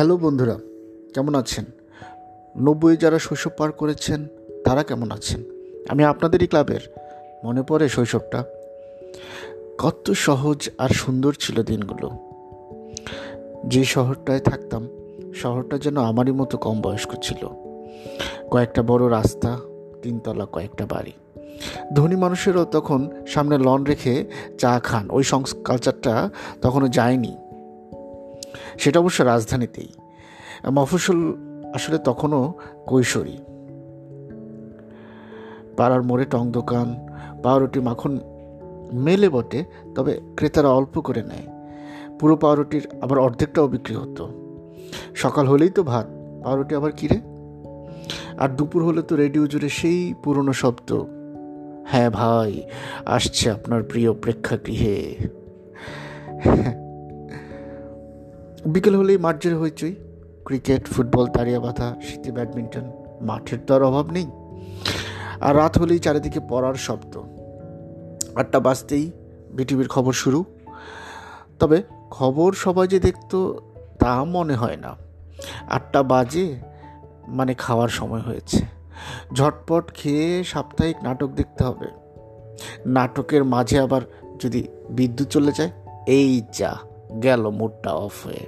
Hello বন্ধুরা, কেমন আছেন? নব্বই যারা শৈশব পার করেছেন, তারা কেমন আছেন? আমি আপনাদেরই ক্লাবের, মনে পড়ে শৈশবটা। কত সহজ আর সুন্দর ছিল দিনগুলো। যে শহরটায় থাকতাম, শহরটা যেন আমারই মতো কম বয়স্ক ছিল। কয়েকটা বড় রাস্তা, তিনতলা কয়েকটা বাড়ি। ধনী মানুষেরও তখন সামনে লন রেখে চা খান, ওই সংস কালচারটা তখনও যায়নি। সেটা অবশ্য রাজধানীতেই। মফস্বল আসলে তখনও কৈশোরী। পাড়ার মোড়ে টং দোকান পাউরুটি মাখন মেলে বটে, তবে ক্রেতারা অল্প করে নেয়। পুরো পাউরুটির আবার অর্ধেকটাও বিক্রি হতো। সকাল হলেই তো ভাত, পাউরুটি আবার কিরে? আর দুপুর হলে তো রেডিও জুড়ে সেই পুরনো শব্দ হ্যাঁ ভাই, আসছে আপনার প্রিয় প্রেক্ষাগৃহে। বিকেল হলেই মাঠ জুড়ে হইচই। ক্রিকেট, ফুটবল, তারিয়া বাঁধা শীতে ব্যাডমিন্টন, মাঠের তো আর অভাব নেই। আর রাত হলেই চারিদিকে পড়ার শব্দ। আটটা বাজতেই বিটিভির খবর শুরু। তবে খবর সবাই যে দেখতো তা মনে হয় না। আটটা বাজে মানে খাওয়ার সময় হয়েছে। ঝটপট খেয়ে সাপ্তাহিক নাটক দেখতে হবে। নাটকের মাঝে আবার যদি বিদ্যুৎ চলে যায়, এই যা। গেল মুডটা অফ হয়ে।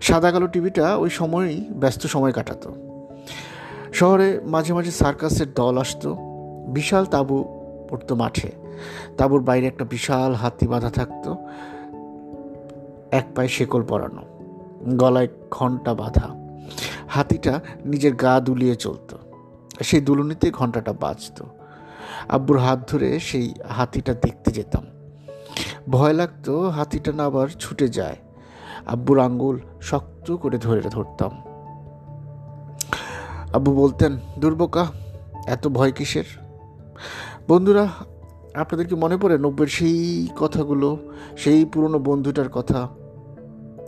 সাদা কালো টিভিটা ওই সময়ই ব্যস্ত সময় কাটাতো। শহরে মাঝে মাঝে সার্কাসের দল আসতো। বিশাল তাঁবু পড়তো মাঠে। তাঁবুর বাইরে একটা বিশাল হাতি বাঁধা থাকতো। এক পায়ে শেকল পরানো। গলায় ঘণ্টা বাঁধা। হাতিটা নিজের গা দুলিয়ে চলতো। সেই দুলুনিতে ঘন্টাটা বাজত। আব্বুর হাত ধরে সেই হাতিটা দেখতে যেতাম। ভয় লাগতো হাতিটা না আবার ছুটে যায়। আব্বুর আঙ্গুল শক্ত করে ধরে ধরতাম। আব্বু বলতেন দুর্বোকা এত ভয় কিসের? বন্ধুরা, আপনাদের কি মনে পড়ে নব্বের সেই কথাগুলো, সেই পুরনো বন্ধুটার কথা?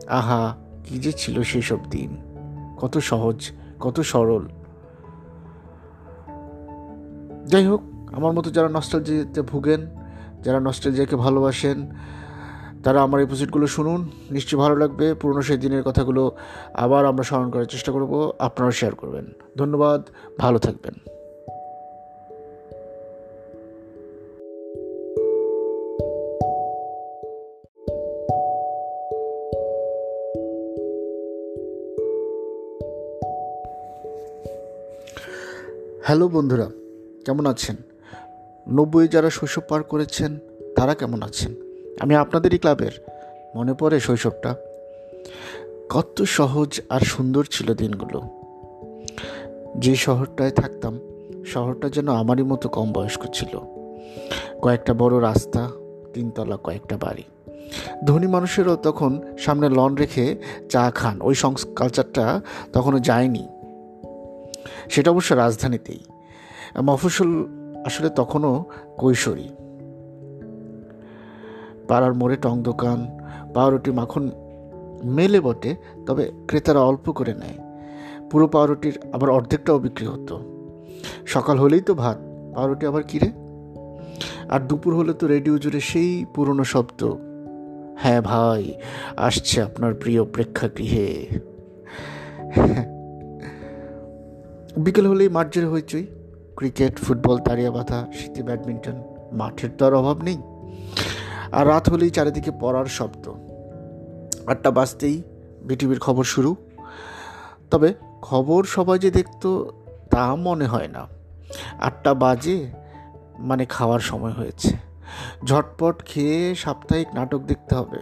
আহা, কি যে ছিল সেই সব দিন। কত সহজ, কত সরল। যাই হোক, আমার মতো যারা নস্টালজিতে ভুগেন যারা নস্টালজিয়াকে ভালোবাসেন, তারা আমার এপিসোডগুলো শুনুন। নিশ্চয়ই ভালো লাগবে। পুরনো সেই দিনের কথাগুলো আবার আমরা স্মরণ করার চেষ্টা করব। আপনারা শেয়ার করবেন। ধন্যবাদ। ভালো থাকবেন। হ্যালো বন্ধুরা, কেমন আছেন? নব্বই যারা শৈশব পার করেছেন, তারা কেমন আছেন? আমি আপনাদেরই ক্লাবের, মনে পড়ে শৈশবটা। কত সহজ আর সুন্দর ছিল দিনগুলো। যে শহরটায় থাকতাম, শহরটা যেন আমারই মতো কম বয়স্ক ছিল। কয়েকটা বড় রাস্তা, তিনতলা কয়েকটা বাড়ি। ধনী মানুষেরও তখন সামনে লন রেখে চা খান, ওই সংস কালচারটা তখনও যায়নি। সেটা অবশ্য রাজধানীতেই। মফস্বল আসলে তখনও কৈশোরী। পাড়ার মোড়ে টং দোকান পাউরুটি মাখন মেলে বটে, তবে ক্রেতারা অল্প করে নেয়। পুরো পাউরুটির আবার অর্ধেকটাও বিক্রি হতো। সকাল হলেই তো ভাত, পাউরুটি আবার কিরে আর দুপুর হলে তো রেডিও জুড়ে সেই পুরনো শব্দ হ্যাঁ ভাই, আসছে আপনার প্রিয় প্রেক্ষাগৃহে। বিকেল হলেই মাঠ জুড়ে হইচই। ক্রিকেট, ফুটবল তারিয়া বাঁধা শীতে ব্যাডমিন্টন, মাঠের তো আর অভাব নেই। আর রাত হলেই চারিদিকে পড়ার শব্দ। আটটা বাজতেই বিটিভির খবর শুরু। তবে খবর সবাই যে দেখতো, তা মনে হয় না। আটটা বাজে মানে খাওয়ার সময় হয়েছে। ঝটপট খেয়ে সাপ্তাহিক নাটক দেখতে হবে।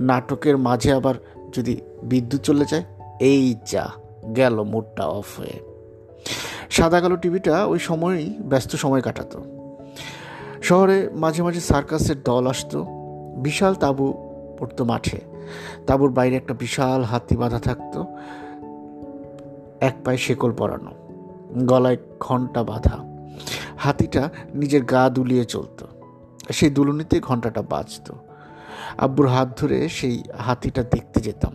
নাটকের মাঝে আবার যদি বিদ্যুৎ চলে যায়, এই যা, গেল মুডটা অফ হয়ে। সাদা কালো টিভিটা ওই সময়ই ব্যস্ত সময় কাটাতো। শহরে মাঝে মাঝে সার্কাসের দল আসতো। বিশাল তাঁবু পড়তো মাঠে। তাঁবুর বাইরে একটা বিশাল হাতি বাঁধা থাকতো। এক পায়ে শেকল পরানো, গলায় ঘণ্টা বাঁধা। হাতিটা নিজের গা দুলিয়ে চলতো। সেই দুলুনিতে ঘন্টাটা বাজত। আব্বুর হাত ধরে সেই হাতিটা দেখতে যেতাম।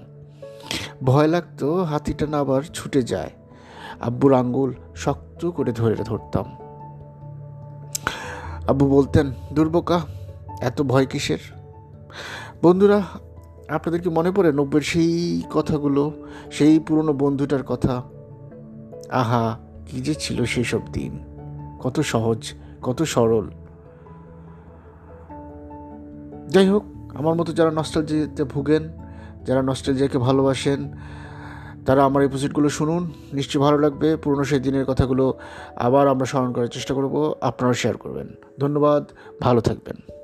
ভয় লাগতো হাতিটা না আবার ছুটে যায়। আব্বুর আঙ্গুল শক্ত করে ধরে ধরতাম। আব্বু বলতেন দুর্বোকা এত ভয় কিসের? বন্ধুরা, আপনাদের কি মনে পড়ে নব্বের সেই কথাগুলো, সেই পুরনো বন্ধুটার কথা? আহা, কি যে ছিল সেই সব দিন, কত সহজ, কত সরল। যাই হোক, আমার মতো যারা নস্টালজিতে ভুগেন, যারা নস্টালজিয়াকে ভালোবাসেন তারা আমার এপিসোডগুলো শুনুন, নিশ্চয়ই ভালো লাগবে। পুরনো সেই দিনের কথাগুলো আবার আমরা স্মরণ করার চেষ্টা করব। আপনারা শেয়ার করবেন। ধন্যবাদ, ভালো থাকবেন।